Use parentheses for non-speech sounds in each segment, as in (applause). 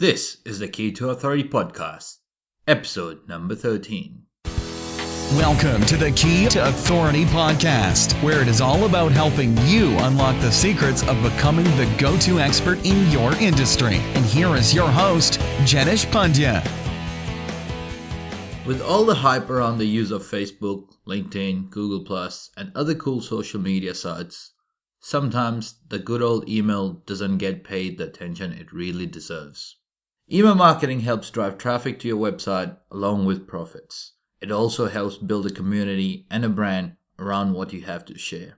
This is the Key to Authority podcast, episode number 13. Welcome to the Key to Authority podcast, where it is all about helping you unlock the secrets of becoming the go to expert in your industry. And here is your host, Jenish Pandya. With all the hype around the use of Facebook, LinkedIn, Google, and other cool social media sites, sometimes the good old email doesn't get paid the attention it really deserves. Email marketing helps drive traffic to your website along with profits. It also helps build a community and a brand around what you have to share.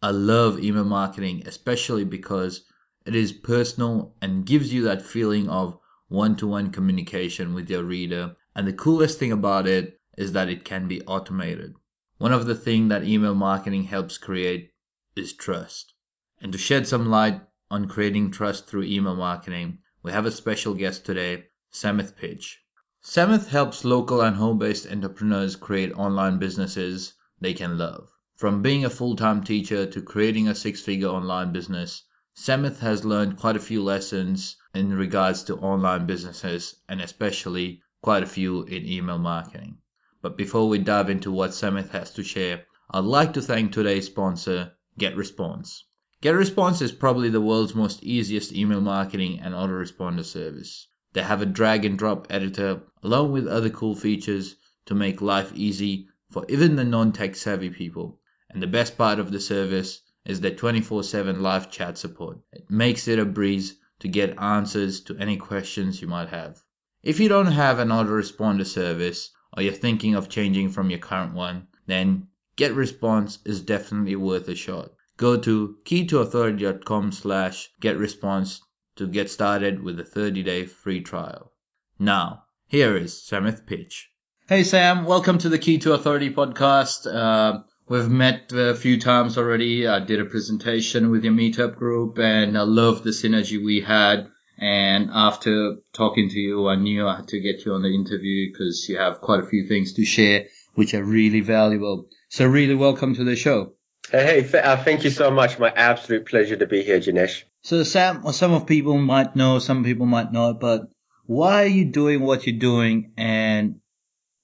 I love email marketing, especially because it is personal and gives you that feeling of one to one communication with your reader. And the coolest thing about it is that it can be automated. One of the things that email marketing helps create is trust. And to shed some light on creating trust through email marketing, we have a special guest today, Samith Pich. Samith helps local and home based entrepreneurs create online businesses they can love. From being a full time teacher to creating a six figure online business, Samith has learned quite a few lessons in regards to online businesses and especially quite a few in email marketing. But before we dive into what Samith has to share, I'd like to thank today's sponsor, GetResponse. GetResponse is probably the world's most easiest email marketing and autoresponder service. They have a drag and drop editor along with other cool features to make life easy for even the non tech savvy people. And the best part of the service is their 24 7 live chat support. It makes it a breeze to get answers to any questions you might have. If you don't have an autoresponder service or you're thinking of changing from your current one, then GetResponse is definitely worth a shot. Go to keytoauthority.com slash getresponse to get started with a 30 day free trial. Now, here is Samith Pich. Hey Sam, welcome to the Key to Authority podcast. Uh, we've met a few times already. I did a presentation with your meetup group and I love the synergy we had. And after talking to you, I knew I had to get you on the interview because you have quite a few things to share, which are really valuable. So really welcome to the show. Hey, hey uh, thank you so much. My absolute pleasure to be here, Janesh. So Sam, some of people might know, some people might not, but why are you doing what you're doing and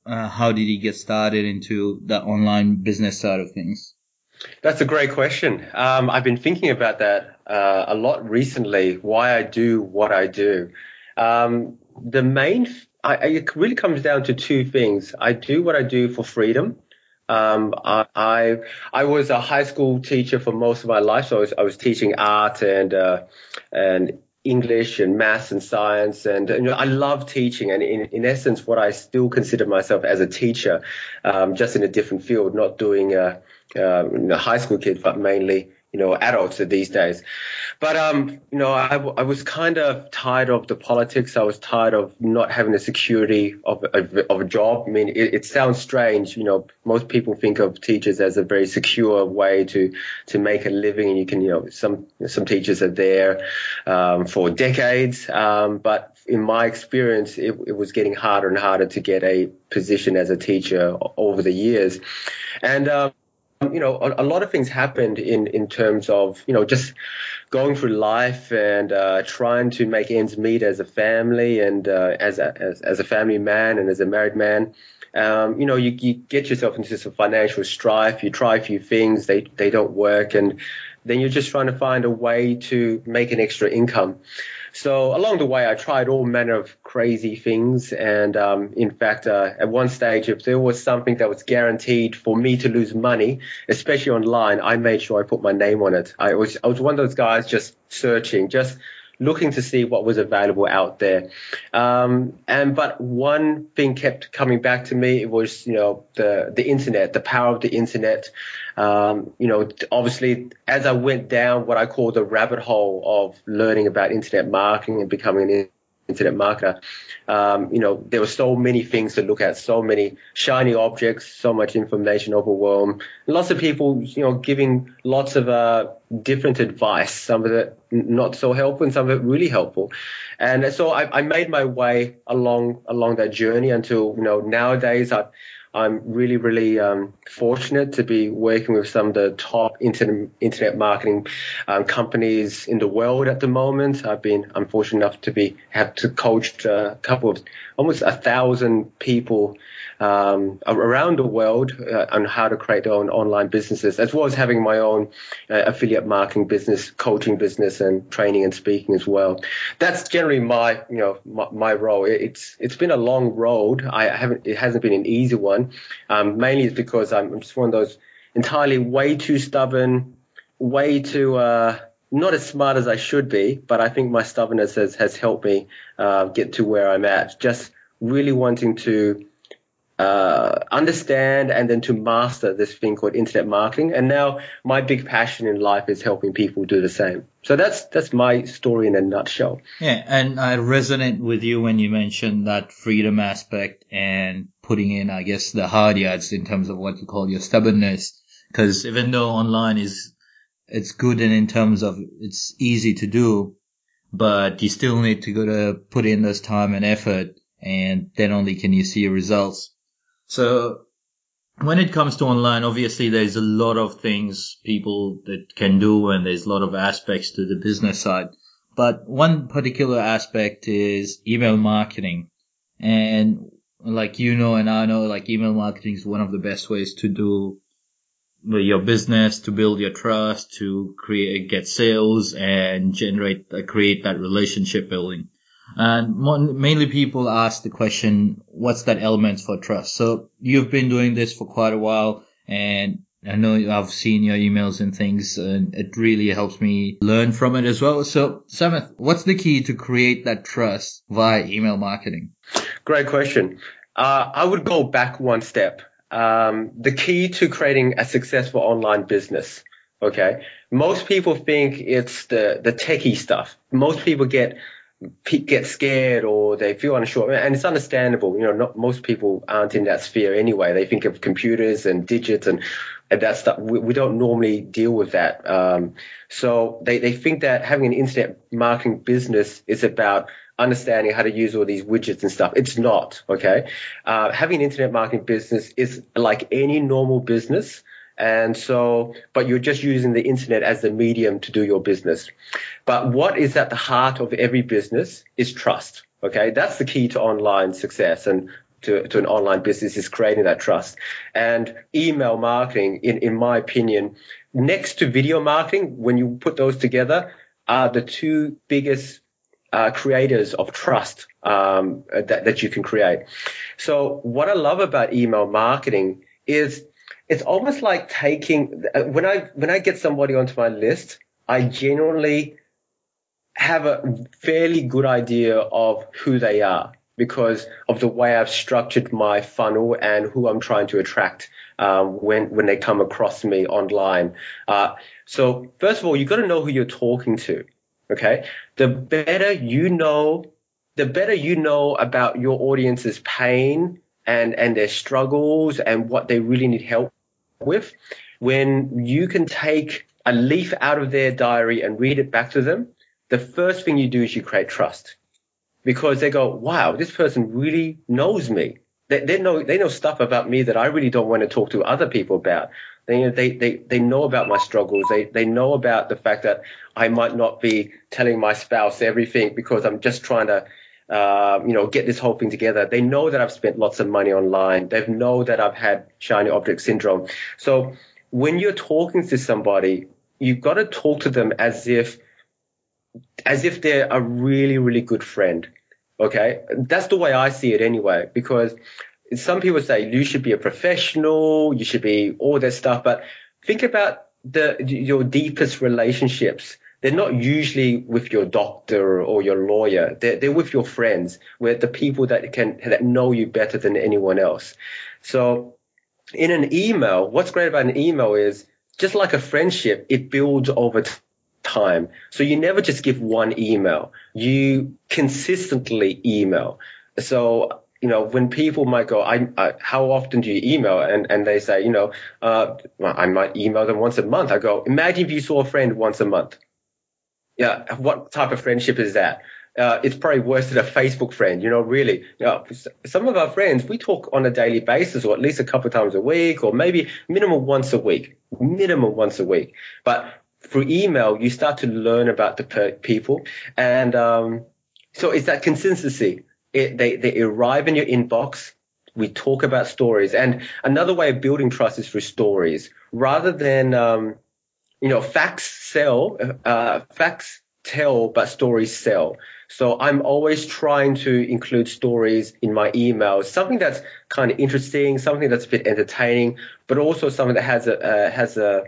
uh, how did you get started into the online business side of things? That's a great question. Um, I've been thinking about that uh, a lot recently. Why I do what I do. Um, the main, I, it really comes down to two things. I do what I do for freedom, um, I, I was a high school teacher for most of my life, so I was, I was teaching art and uh, and English and maths and science, and you know, I love teaching. And in, in essence, what I still consider myself as a teacher, um, just in a different field, not doing a, a high school kids, but mainly you know, adults these days. But, um, you know, I, I was kind of tired of the politics. I was tired of not having the security of, of, of a job. I mean, it, it, sounds strange. You know, most people think of teachers as a very secure way to, to make a living. And you can, you know, some, some teachers are there, um, for decades. Um, but in my experience, it, it was getting harder and harder to get a position as a teacher over the years. And, um, you know, a, a, lot of things happened in, in terms of, you know, just going through life and uh, trying to make ends meet as a family and uh, as, a, as, as a family man and as a married man. Um, you know, you, you get yourself into some financial strife. You try a few things, they they don't work, and then you're just trying to find a way to make an extra income. So along the way, I tried all manner of crazy things. And um, in fact, uh, at one stage, if there was something that was guaranteed for me to lose money, especially online, I made sure I put my name on it. I was, I was one of those guys just searching, just looking to see what was available out there. Um, and but one thing kept coming back to me. It was you know the the internet, the power of the internet. Um, you know, obviously, as I went down what I call the rabbit hole of learning about internet marketing and becoming an internet marketer, um, you know, there were so many things to look at, so many shiny objects, so much information overwhelm. Lots of people, you know, giving lots of uh, different advice. Some of it not so helpful, and some of it really helpful. And so I, I made my way along along that journey until you know nowadays I I'm really, really um, fortunate to be working with some of the top internet, internet marketing um, companies in the world at the moment. I've been, I'm fortunate enough to be, have to coach a couple of, almost a thousand people um, around the world uh, on how to create their own online businesses, as well as having my own uh, affiliate marketing business, coaching business, and training and speaking as well. That's generally my, you know, my, my role. It's it's been a long road. I haven't. It hasn't been an easy one. Um, mainly it's because I'm just one of those entirely way too stubborn, way too. Uh, not as smart as I should be, but I think my stubbornness has, has helped me uh, get to where I'm at. Just really wanting to uh, understand and then to master this thing called internet marketing. And now my big passion in life is helping people do the same. So that's that's my story in a nutshell. Yeah, and I resonate with you when you mentioned that freedom aspect and putting in, I guess, the hard yards in terms of what you call your stubbornness. Because even though online is it's good and in terms of it's easy to do, but you still need to go to put in this time and effort, and then only can you see your results. So when it comes to online, obviously there's a lot of things people that can do and there's a lot of aspects to the business side. But one particular aspect is email marketing. And like you know and I know, like email marketing is one of the best ways to do your business, to build your trust, to create, get sales and generate, uh, create that relationship building. And mainly people ask the question, what's that element for trust? So you've been doing this for quite a while and I know I've seen your emails and things and it really helps me learn from it as well. So Samith, what's the key to create that trust via email marketing? Great question. Uh, I would go back one step. Um, the key to creating a successful online business. Okay. Most people think it's the, the techie stuff. Most people get get scared or they feel unsure, and it's understandable. You know, not most people aren't in that sphere anyway. They think of computers and digits and and that stuff. We, we don't normally deal with that. Um, so they they think that having an internet marketing business is about understanding how to use all these widgets and stuff. It's not okay. Uh, having an internet marketing business is like any normal business. And so, but you're just using the internet as the medium to do your business. But what is at the heart of every business is trust. Okay. That's the key to online success and to, to an online business is creating that trust. And email marketing, in, in my opinion, next to video marketing, when you put those together, are the two biggest uh, creators of trust um, that, that you can create. So what I love about email marketing is it's almost like taking when I when I get somebody onto my list, I generally have a fairly good idea of who they are because of the way I've structured my funnel and who I'm trying to attract um, when when they come across me online. Uh, so first of all, you've got to know who you're talking to. Okay, the better you know, the better you know about your audience's pain and and their struggles and what they really need help with, when you can take a leaf out of their diary and read it back to them, the first thing you do is you create trust because they go, wow, this person really knows me. They, they know, they know stuff about me that I really don't want to talk to other people about. They, they, they, they know about my struggles. They, they know about the fact that I might not be telling my spouse everything because I'm just trying to, uh, you know, get this whole thing together. They know that I've spent lots of money online. They know that I've had shiny object syndrome. So when you're talking to somebody, you've got to talk to them as if, as if they're a really, really good friend. Okay. That's the way I see it anyway, because some people say you should be a professional, you should be all that stuff, but think about the, your deepest relationships they're not usually with your doctor or your lawyer. They're, they're with your friends, with the people that can that know you better than anyone else. So in an email, what's great about an email is just like a friendship, it builds over t- time. So you never just give one email. You consistently email. So you know, when people might go, I, I, how often do you email? And, and they say, you know, uh, well, I might email them once a month. I go, imagine if you saw a friend once a month yeah, what type of friendship is that? uh, it's probably worse than a Facebook friend, you know, really. You know, some of our friends, we talk on a daily basis or at least a couple of times a week or maybe minimum once a week, minimum once a week. But through email, you start to learn about the people. And um, so it's that consistency. It, they, they arrive in your inbox. We talk about stories. And another way of building trust is through stories rather than, um, you know, facts sell, uh, facts tell, but stories sell. So I'm always trying to include stories in my emails, something that's kind of interesting, something that's a bit entertaining, but also something that has a uh, has a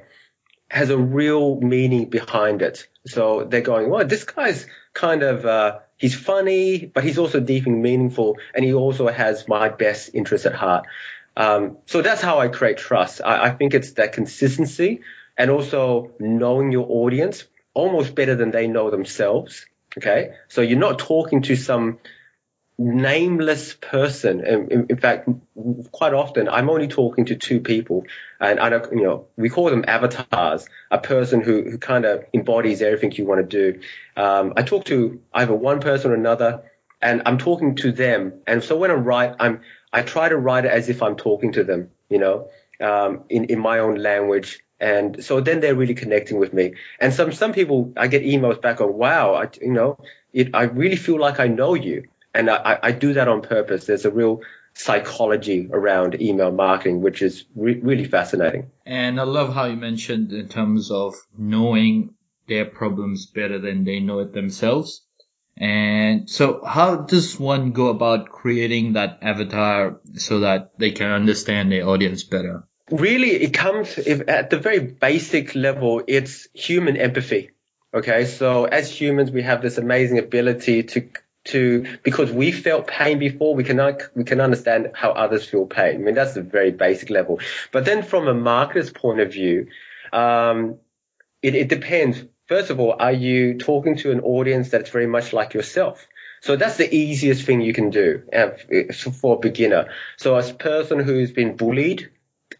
has a real meaning behind it. So they're going, well, this guy's kind of uh, he's funny, but he's also deep and meaningful, and he also has my best interest at heart. Um, so that's how I create trust. I, I think it's that consistency and also knowing your audience almost better than they know themselves. Okay. So you're not talking to some nameless person. In, in, fact, quite often I'm only talking to two people and I don't, you know, we call them avatars, a person who, who kind of embodies everything you want to do. Um, I talk to either one person or another and I'm talking to them. And so when I write, I'm, I try to write it as if I'm talking to them, you know, um, in, in my own language. And so then they're really connecting with me. And some, some people, I get emails back on, wow, I, you know, it, I really feel like I know you. And I, I do that on purpose. There's a real psychology around email marketing, which is re- really fascinating. And I love how you mentioned in terms of knowing their problems better than they know it themselves. And so how does one go about creating that avatar so that they can understand their audience better? Really it comes if, at the very basic level it's human empathy okay? So as humans we have this amazing ability to to because we felt pain before we cannot we can understand how others feel pain. I mean that's the very basic level. But then from a marketer's point of view um, it, it depends. First of all are you talking to an audience that's very much like yourself? So that's the easiest thing you can do uh, for a beginner. So as a person who's been bullied,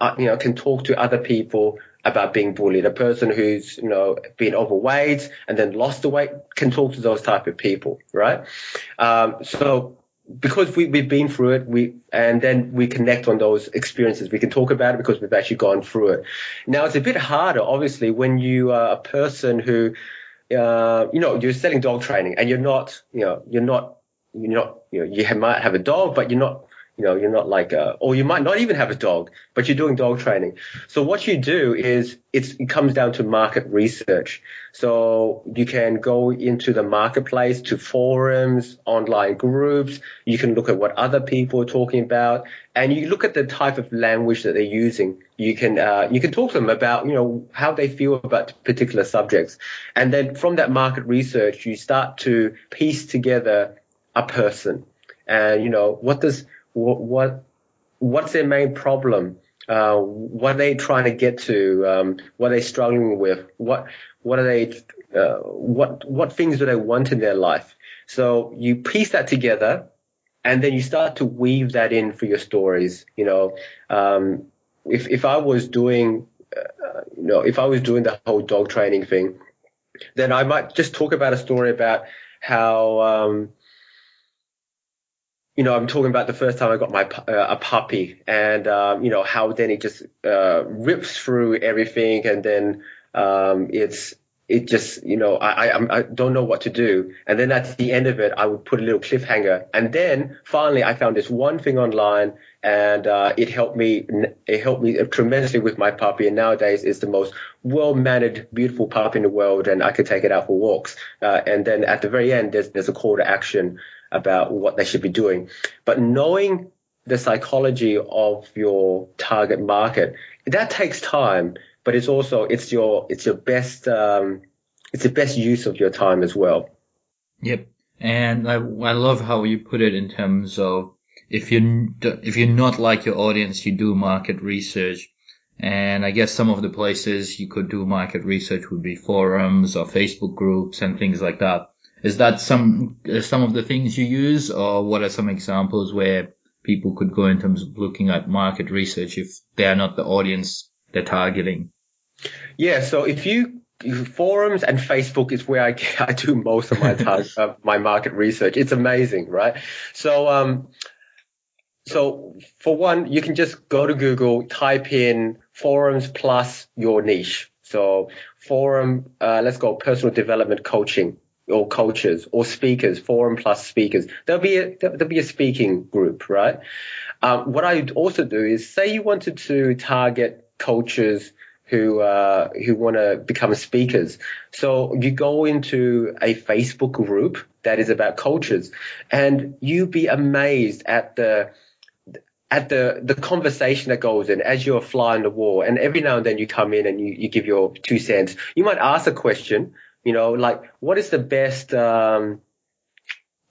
uh, you know, can talk to other people about being bullied. A person who's, you know, been overweight and then lost the weight can talk to those type of people, right? Um, so because we, we've been through it, we, and then we connect on those experiences. We can talk about it because we've actually gone through it. Now it's a bit harder, obviously, when you are a person who, uh, you know, you're selling dog training and you're not, you know, you're not, you're not, you know, you might have a dog, but you're not you know, you're not like, a, or you might not even have a dog, but you're doing dog training. So what you do is it comes down to market research. So you can go into the marketplace to forums, online groups. You can look at what other people are talking about and you look at the type of language that they're using. You can, uh, you can talk to them about, you know, how they feel about particular subjects. And then from that market research, you start to piece together a person and, you know, what does, what, what what's their main problem? Uh, what are they trying to get to? Um, what are they struggling with? What what are they? Uh, what what things do they want in their life? So you piece that together, and then you start to weave that in for your stories. You know, um, if if I was doing, uh, you know, if I was doing the whole dog training thing, then I might just talk about a story about how um, you know, I'm talking about the first time I got my uh, a puppy, and um, you know how then it just uh, rips through everything, and then um, it's it just you know I, I I don't know what to do, and then at the end of it I would put a little cliffhanger, and then finally I found this one thing online, and uh, it helped me it helped me tremendously with my puppy, and nowadays it's the most well mannered, beautiful puppy in the world, and I could take it out for walks, uh, and then at the very end there's there's a call to action about what they should be doing. But knowing the psychology of your target market, that takes time, but it's also, it's your, it's your best, um, it's the best use of your time as well. Yep. And I, I love how you put it in terms of if you if you're not like your audience, you do market research. And I guess some of the places you could do market research would be forums or Facebook groups and things like that. Is that some uh, some of the things you use, or what are some examples where people could go in terms of looking at market research if they are not the audience they're targeting? Yeah, so if you forums and Facebook is where I, (laughs) I do most of my (laughs) time, uh, my market research. It's amazing, right? So, um, so for one, you can just go to Google, type in forums plus your niche. So forum, uh, let's go personal development coaching or cultures or speakers, forum plus speakers. There'll be a, there'll be a speaking group, right? Um, what I would also do is say you wanted to target cultures who uh, who want to become speakers. So you go into a Facebook group that is about cultures, and you'd be amazed at the at the the conversation that goes in as you're flying the wall. And every now and then you come in and you, you give your two cents. You might ask a question, you know, like what is the best um,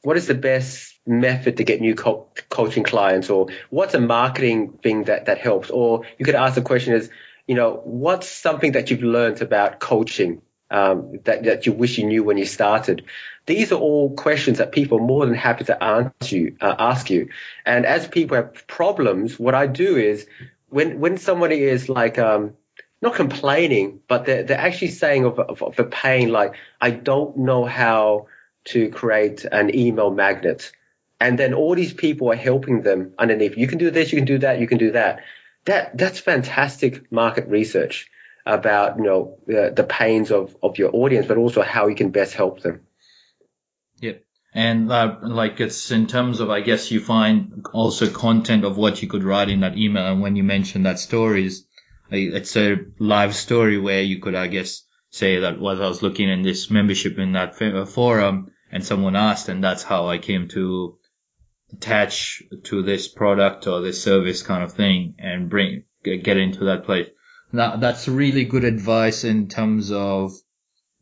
what is the best method to get new co- coaching clients, or what's a marketing thing that that helps? Or you could ask the question is you know, what's something that you've learned about coaching um, that, that you wish you knew when you started? These are all questions that people are more than happy to answer you, uh, ask you. And as people have problems, what I do is when, when somebody is like, um, not complaining, but they're, they're actually saying of, of, of a pain, like, I don't know how to create an email magnet. And then all these people are helping them underneath. You can do this, you can do that, you can do that that that's fantastic market research about you know the, the pains of of your audience, but also how you can best help them. Yep. And uh, like it's in terms of, I guess you find also content of what you could write in that email. And when you mentioned that stories, it's a live story where you could, I guess, say that was I was looking in this membership in that uh, forum and someone asked, and that's how I came to attach to this product or this service kind of thing and bring get into that place. That that's really good advice in terms of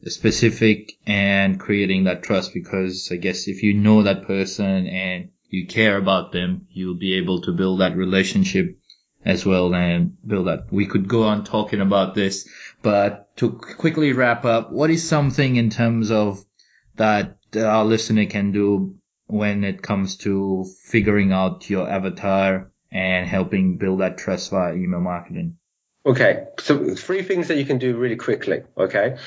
specific and creating that trust because I guess if you know that person and you care about them, you'll be able to build that relationship as well and build that. We could go on talking about this, but to quickly wrap up, what is something in terms of that uh, our listener can do when it comes to figuring out your avatar and helping build that trust via email marketing? Okay, so three things that you can do really quickly. Okay.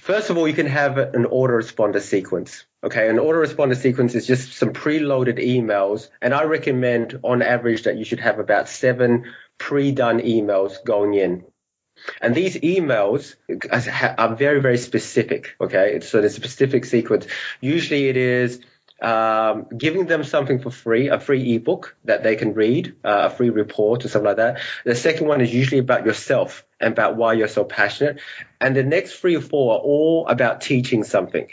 First of all, you can have an autoresponder sequence. Okay, an autoresponder sequence is just some preloaded emails, and I recommend on average that you should have about seven pre-done emails going in. And these emails are very, very specific. Okay, so a specific sequence. Usually, it is um, giving them something for free, a free ebook that they can read, uh, a free report or something like that. The second one is usually about yourself and about why you're so passionate. And the next three or four are all about teaching something.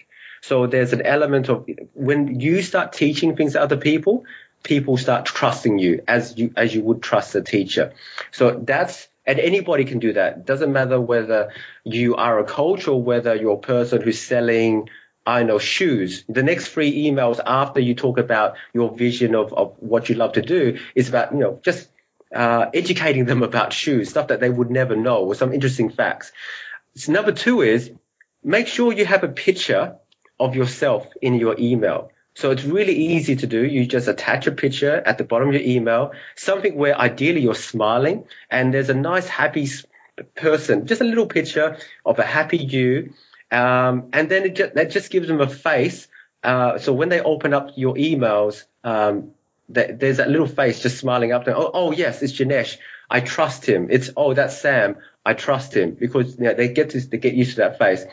So there's an element of when you start teaching things to other people, people start trusting you as you as you would trust a teacher. So that's and anybody can do that. Doesn't matter whether you are a coach or whether you're a person who's selling I know shoes. The next three emails after you talk about your vision of, of what you love to do is about, you know, just uh, educating them about shoes, stuff that they would never know or some interesting facts. So number two is make sure you have a picture of yourself in your email. So it's really easy to do. You just attach a picture at the bottom of your email, something where ideally you're smiling and there's a nice happy person, just a little picture of a happy you um, and then it just, that just gives them a face. Uh, so when they open up your emails, um, th- there's that little face just smiling up there. Oh, oh, yes, it's Janesh. I trust him. It's, oh, that's Sam. I trust him because you know, they get to they get used to that face.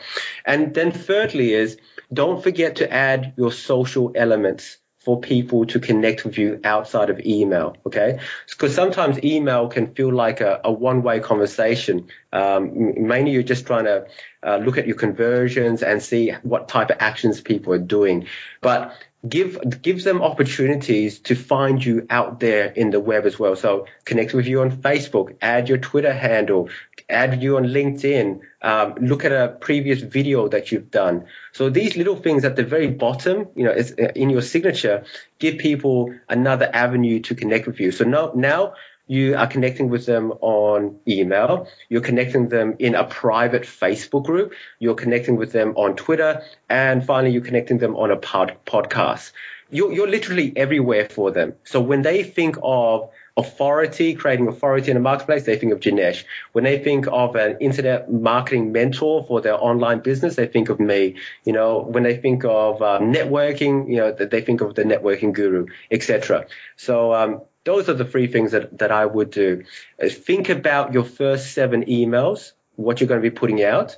And then thirdly is don't forget to add your social elements for people to connect with you outside of email. Okay. Because sometimes email can feel like a, a one way conversation. Um, mainly you're just trying to uh, look at your conversions and see what type of actions people are doing. But give gives them opportunities to find you out there in the web as well. So connect with you on Facebook, add your Twitter handle, add you on LinkedIn, um, look at a previous video that you've done. So these little things at the very bottom, you know, uh, in your signature, give people another avenue to connect with you. So now, now you are connecting with them on email. You're connecting them in a private Facebook group. You're connecting with them on Twitter. And finally, you're connecting them on a pod- podcast. You're, you're literally everywhere for them. So when they think of authority, creating authority in the marketplace, they think of Jinesh. When they think of an internet marketing mentor for their online business, they think of me. You know, when they think of um, networking, you know, they think of the networking guru, etc. So um, those are the three things that, that I would do. Uh, think about your first seven emails, what you're going to be putting out.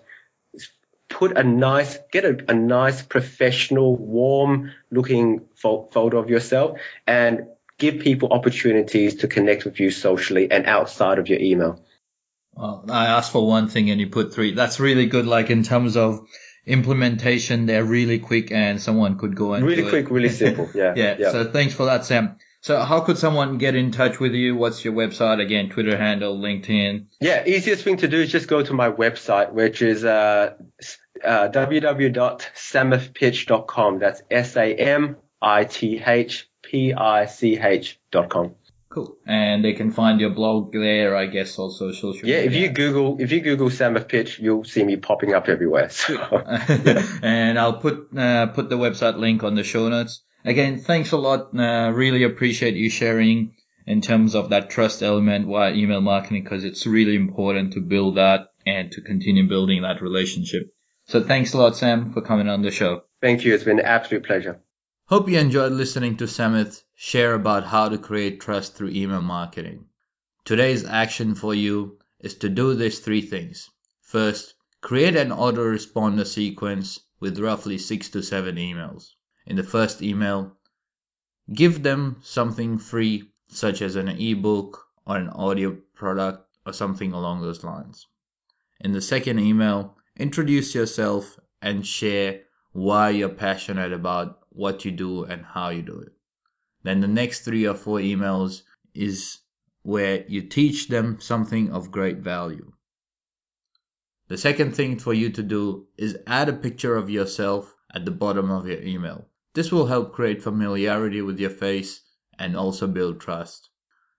Put a nice, get a, a nice professional, warm looking fo- photo of yourself and give people opportunities to connect with you socially and outside of your email. Well, I asked for one thing and you put three. That's really good. Like in terms of implementation, they're really quick and someone could go and really quick, it. really simple. (laughs) Yeah, yeah. Yeah. So thanks for that, Sam. So how could someone get in touch with you? What's your website again? Twitter handle, LinkedIn? Yeah, easiest thing to do is just go to my website, which is uh, uh, www.samithpich.com. That's S-A-M-I-T-H P-I-C-H dot com. Cool. And they can find your blog there, I guess, also social yeah, if you Google, if you Google Samith Pich, you'll see me popping up everywhere. So, (laughs) and I'll put, uh, put the website link on the show notes. Again, thanks a lot. Uh, really appreciate you sharing in terms of that trust element via email marketing because it's really important to build that and to continue building that relationship. So thanks a lot, Sam, for coming on the show. Thank you. It's been an absolute pleasure. Hope you enjoyed listening to Samith share about how to create trust through email marketing. Today's action for you is to do these three things. First, create an autoresponder sequence with roughly six to seven emails. In the first email, give them something free, such as an ebook or an audio product or something along those lines. In the second email, introduce yourself and share why you're passionate about what you do and how you do it. Then the next three or four emails is where you teach them something of great value. The second thing for you to do is add a picture of yourself at the bottom of your email. This will help create familiarity with your face and also build trust.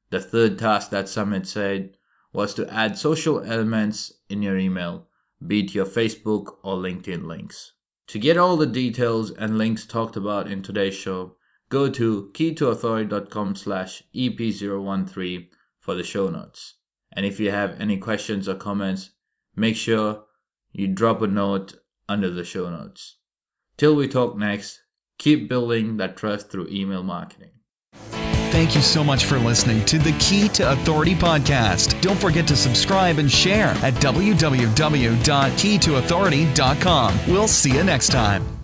The third task that Samith said was to add social elements in your email, be it your Facebook or LinkedIn links. To get all the details and links talked about in today's show, go to keytoauthority.com slash EP013 for the show notes. And if you have any questions or comments, make sure you drop a note under the show notes. Till we talk next, keep building that trust through email marketing. Thank you so much for listening to the Key to Authority podcast. Don't forget to subscribe and share at www.keytoauthority.com. We'll see you next time.